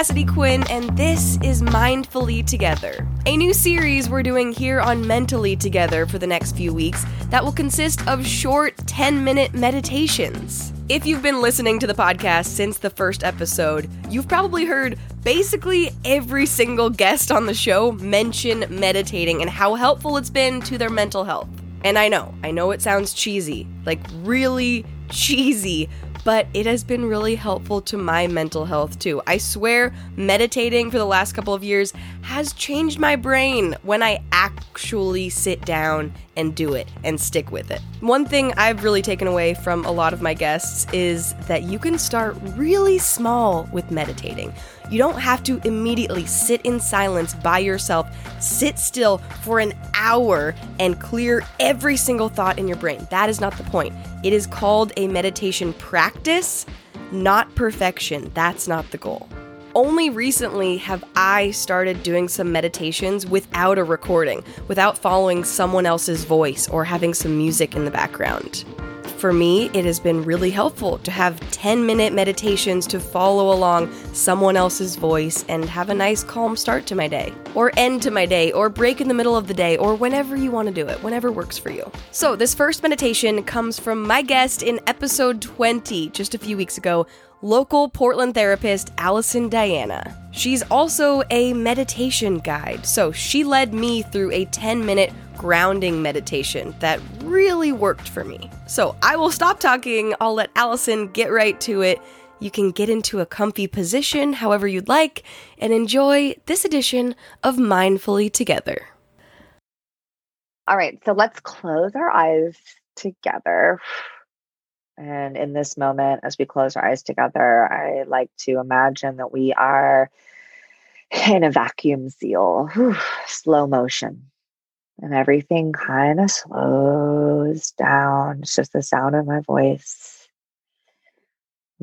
Cassidy Quinn, and this is Mindfully Together, a new series we're doing here on Mentally Together for the next few weeks that will consist of short 10 minute meditations. If you've been listening to the podcast since the first episode, you've probably heard basically every single guest on the show mention meditating and how helpful it's been to their mental health. And I know, I know it sounds cheesy, like really cheesy, but it has been really helpful to my mental health too. I swear, meditating for the last couple of years has changed my brain when I actually sit down and do it and stick with it. One thing I've really taken away from a lot of my guests is that you can start really small with meditating. You don't have to immediately sit in silence by yourself, sit still for an hour, and clear every single thought in your brain. That is not the point. It is called a meditation practice, not perfection. That's not the goal. Only recently have I started doing some meditations without a recording, without following someone else's voice or having some music in the background. For me, it has been really helpful to have 10 minute meditations to follow along someone else's voice and have a nice calm start to my day, or end to my day, or break in the middle of the day, or whenever you want to do it, whenever works for you. So, this first meditation comes from my guest in episode 20, just a few weeks ago, local Portland therapist Allison Diana. She's also a meditation guide, so she led me through a 10 minute grounding meditation that really worked for me. So I will stop talking, I'll let Allison get right to it. You can get into a comfy position however you'd like and enjoy this edition of Mindfully Together. All right, so let's close our eyes together. And in this moment, as we close our eyes together, I like to imagine that we are in a vacuum seal, slow motion. And everything kind of slows down. It's just the sound of my voice.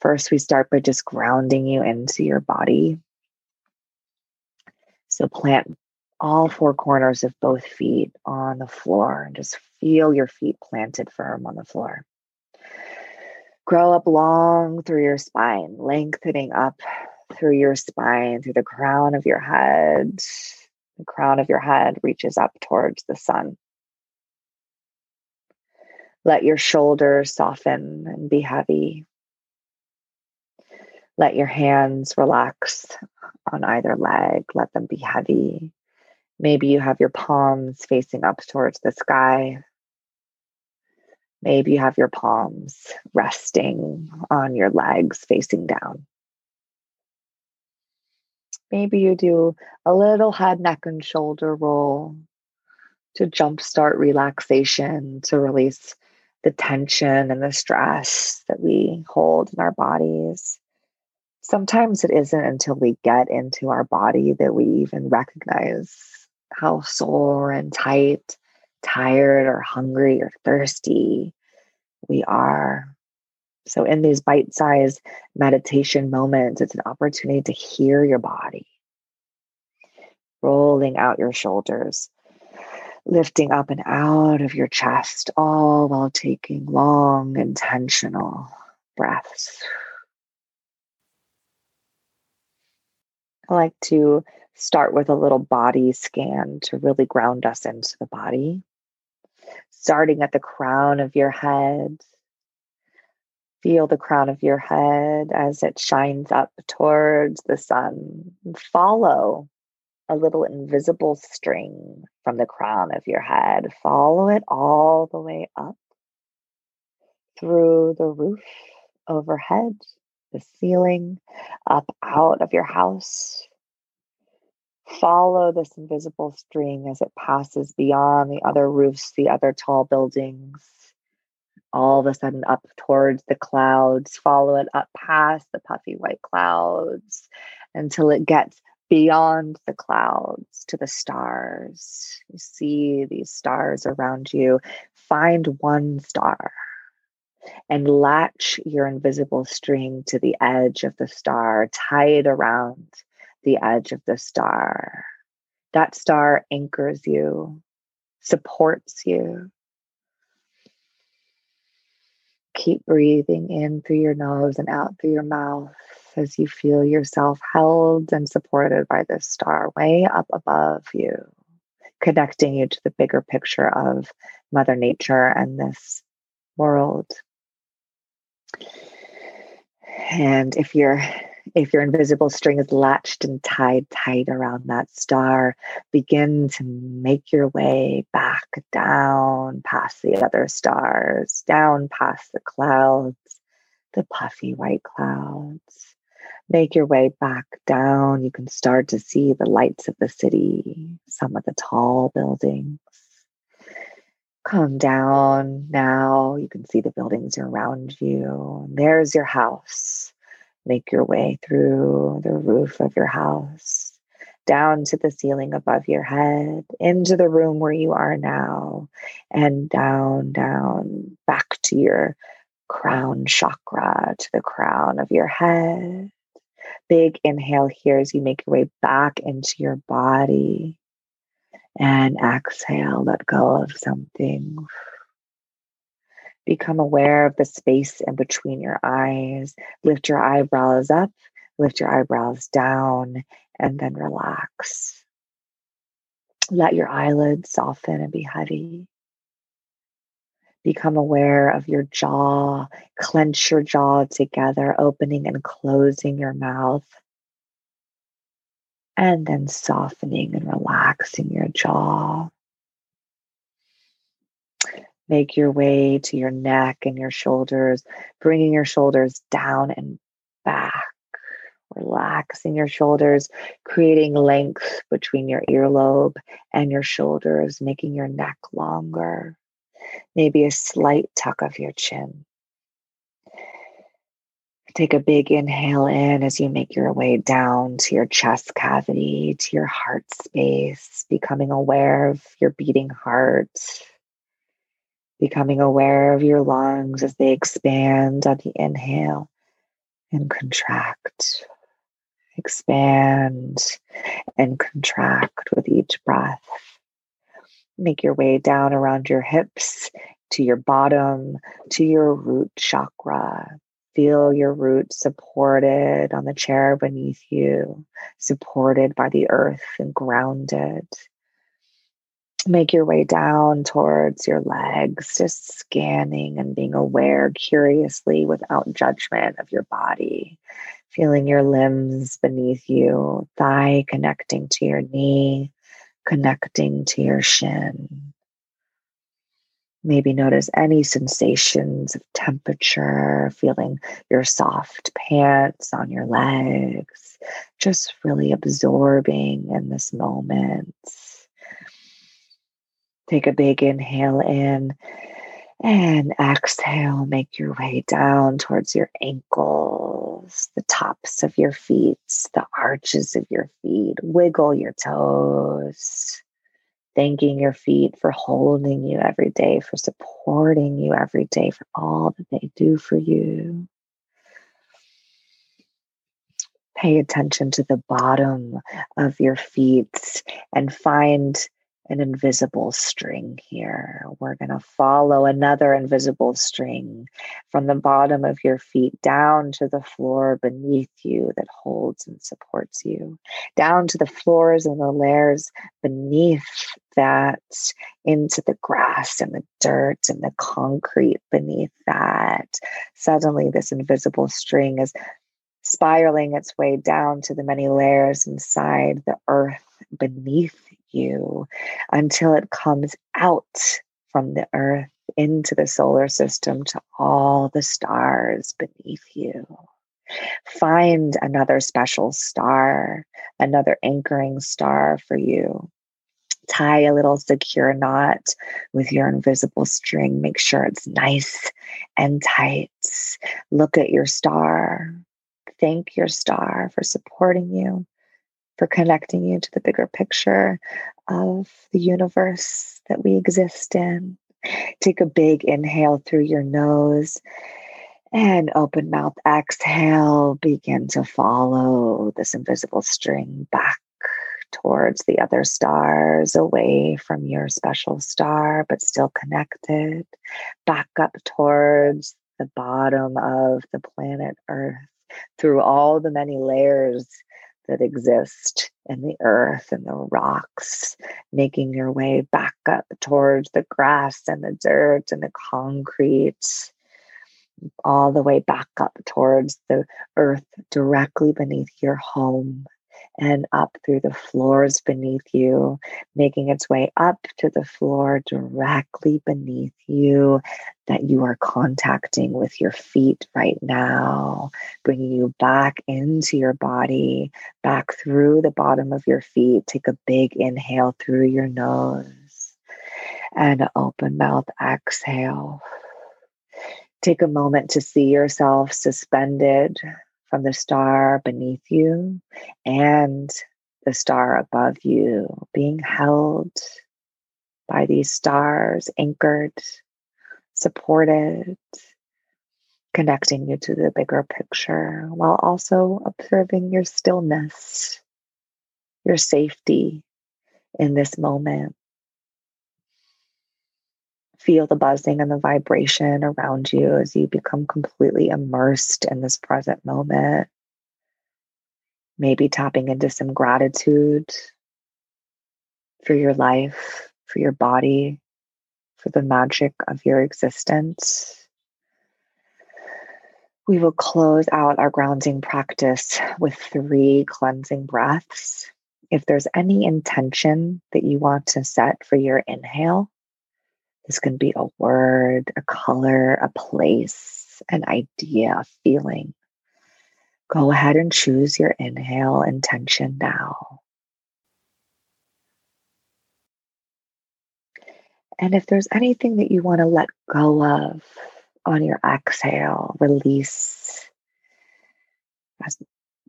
First, we start by just grounding you into your body. So plant all four corners of both feet on the floor and just feel your feet planted firm on the floor. Grow up long through your spine, lengthening up through your spine, through the crown of your head. The crown of your head reaches up towards the sun. Let your shoulders soften and be heavy. Let your hands relax on either leg. Let them be heavy. Maybe you have your palms facing up towards the sky. Maybe you have your palms resting on your legs facing down. Maybe you do a little head, neck, and shoulder roll to jumpstart relaxation, to release the tension and the stress that we hold in our bodies. Sometimes it isn't until we get into our body that we even recognize how sore and tight tired or hungry or thirsty we are. So, in these bite sized meditation moments, it's an opportunity to hear your body, rolling out your shoulders, lifting up and out of your chest, all while taking long, intentional breaths. I like to start with a little body scan to really ground us into the body starting at the crown of your head. Feel the crown of your head as it shines up towards the sun. Follow a little invisible string from the crown of your head. Follow it all the way up through the roof overhead, the ceiling, up out of your house, follow this invisible string as it passes beyond the other roofs, the other tall buildings, all of a sudden up towards the clouds, follow it up past the puffy white clouds until it gets beyond the clouds to the stars. You see these stars around you. Find one star and latch your invisible string to the edge of the star, tie it around the edge of the star. That star anchors you, supports you. Keep breathing in through your nose and out through your mouth as you feel yourself held and supported by this star way up above you, connecting you to the bigger picture of Mother Nature and this world. And if you're if your invisible string is latched and tied tight around that star, begin to make your way back down past the other stars, down past the clouds, the puffy white clouds. Make your way back down. You can start to see the lights of the city, some of the tall buildings. Come down now. You can see the buildings around you. There's your house Make your way through the roof of your house, down to the ceiling above your head, into the room where you are now, and down, down, back to your crown chakra, to the crown of your head. Big inhale here as you make your way back into your body. And exhale, let go of something Become aware of the space in between your eyes. Lift your eyebrows up, lift your eyebrows down, and then relax. Let your eyelids soften and be heavy. Become aware of your jaw. Clench your jaw together, opening and closing your mouth. And then softening and relaxing your jaw. Make your way to your neck and your shoulders, bringing your shoulders down and back, relaxing your shoulders, creating length between your earlobe and your shoulders, making your neck longer. Maybe a slight tuck of your chin. Take a big inhale in as you make your way down to your chest cavity, to your heart space, becoming aware of your beating heart becoming aware of your lungs as they expand on the inhale and contract. Expand and contract with each breath. Make your way down around your hips to your bottom, to your root chakra. Feel your root supported on the chair beneath you, supported by the earth and grounded make your way down towards your legs, just scanning and being aware curiously without judgment of your body. Feeling your limbs beneath you, thigh connecting to your knee, connecting to your shin. Maybe notice any sensations of temperature, feeling your soft pants on your legs, just really absorbing in this moment Take a big inhale in and exhale. Make your way down towards your ankles, the tops of your feet, the arches of your feet. Wiggle your toes. Thanking your feet for holding you every day, for supporting you every day, for all that they do for you. Pay attention to the bottom of your feet and find an invisible string here. We're going to follow another invisible string from the bottom of your feet down to the floor beneath you that holds and supports you, down to the floors and the layers beneath that, into the grass and the dirt and the concrete beneath that. Suddenly, this invisible string is spiraling its way down to the many layers inside the earth beneath you until it comes out from the earth into the solar system to all the stars beneath you. Find another special star, another anchoring star for you. Tie a little secure knot with your invisible string. Make sure it's nice and tight. Look at your star. Thank your star for supporting you for connecting you to the bigger picture of the universe that we exist in. Take a big inhale through your nose and open mouth exhale. Begin to follow this invisible string back towards the other stars, away from your special star, but still connected. Back up towards the bottom of the planet Earth through all the many layers that exist in the earth and the rocks, making your way back up towards the grass and the dirt and the concrete, all the way back up towards the earth directly beneath your home and up through the floors beneath you, making its way up to the floor directly beneath you that you are contacting with your feet right now, bringing you back into your body, back through the bottom of your feet. Take a big inhale through your nose and open mouth exhale. Take a moment to see yourself suspended from the star beneath you and the star above you, being held by these stars, anchored, supported, connecting you to the bigger picture while also observing your stillness, your safety in this moment. Feel the buzzing and the vibration around you as you become completely immersed in this present moment. Maybe tapping into some gratitude for your life, for your body, for the magic of your existence. We will close out our grounding practice with three cleansing breaths. If there's any intention that you want to set for your inhale, this can be a word, a color, a place, an idea, a feeling. Go ahead and choose your inhale intention now. And if there's anything that you want to let go of on your exhale, release a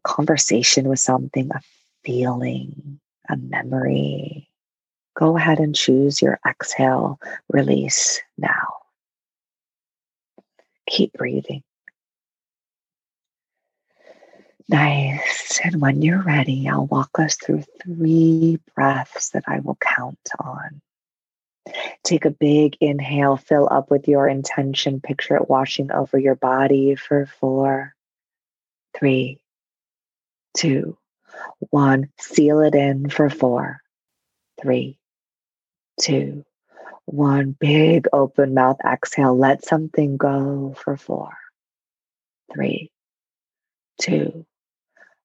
conversation with something, a feeling, a memory, Go ahead and choose your exhale release now. Keep breathing. Nice. And when you're ready, I'll walk us through three breaths that I will count on. Take a big inhale, fill up with your intention, picture it washing over your body for four, three, two, one. Seal it in for four, three, two, one. Big open mouth exhale. Let something go for four, three, two,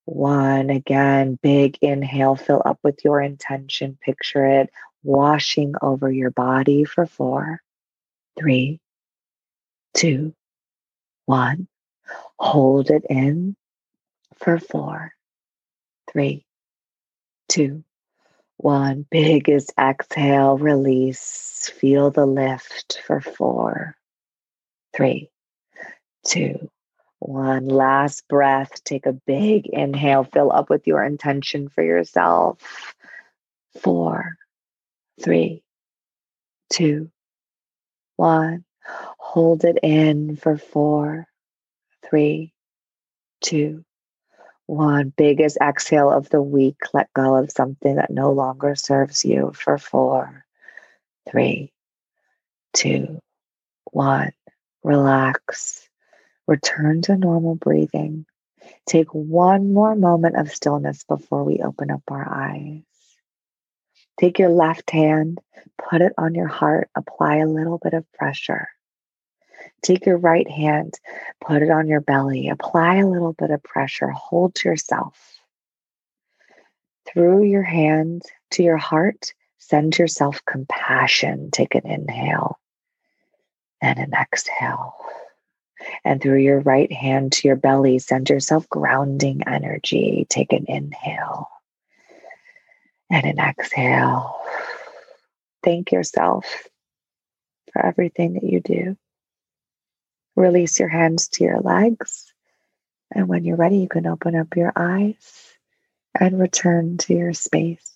one. Again, big inhale. Fill up with your intention. Picture it washing over your body for four, three, two, one. Hold it in for four, three, two, one big exhale, release. Feel the lift for four, three, two, one. Last breath. Take a big inhale. Fill up with your intention for yourself. Four, three, two, one. Hold it in for four, three, two, one biggest exhale of the week. Let go of something that no longer serves you for four, three, two, one. Relax. Return to normal breathing. Take one more moment of stillness before we open up our eyes. Take your left hand, put it on your heart, apply a little bit of pressure. Take your right hand, put it on your belly, apply a little bit of pressure, hold to yourself. Through your hand to your heart, send yourself compassion. Take an inhale and an exhale. And through your right hand to your belly, send yourself grounding energy. Take an inhale and an exhale. Thank yourself for everything that you do. Release your hands to your legs. And when you're ready, you can open up your eyes and return to your space.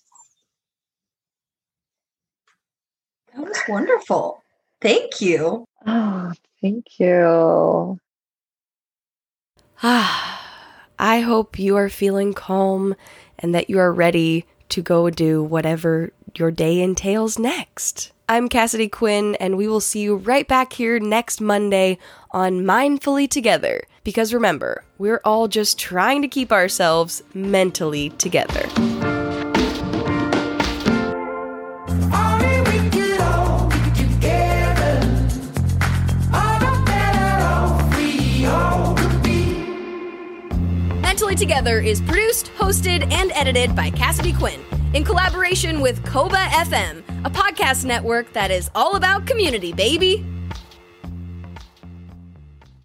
That was wonderful. Thank you. Oh, thank you. Ah, I hope you are feeling calm and that you are ready to go do whatever your day entails next. I'm Cassidy Quinn, and we will see you right back here next Monday on Mindfully Together. Because remember, we're all just trying to keep ourselves mentally together. Mentally Together is produced, hosted, and edited by Cassidy Quinn in collaboration with Koba FM, a podcast network that is all about community, baby.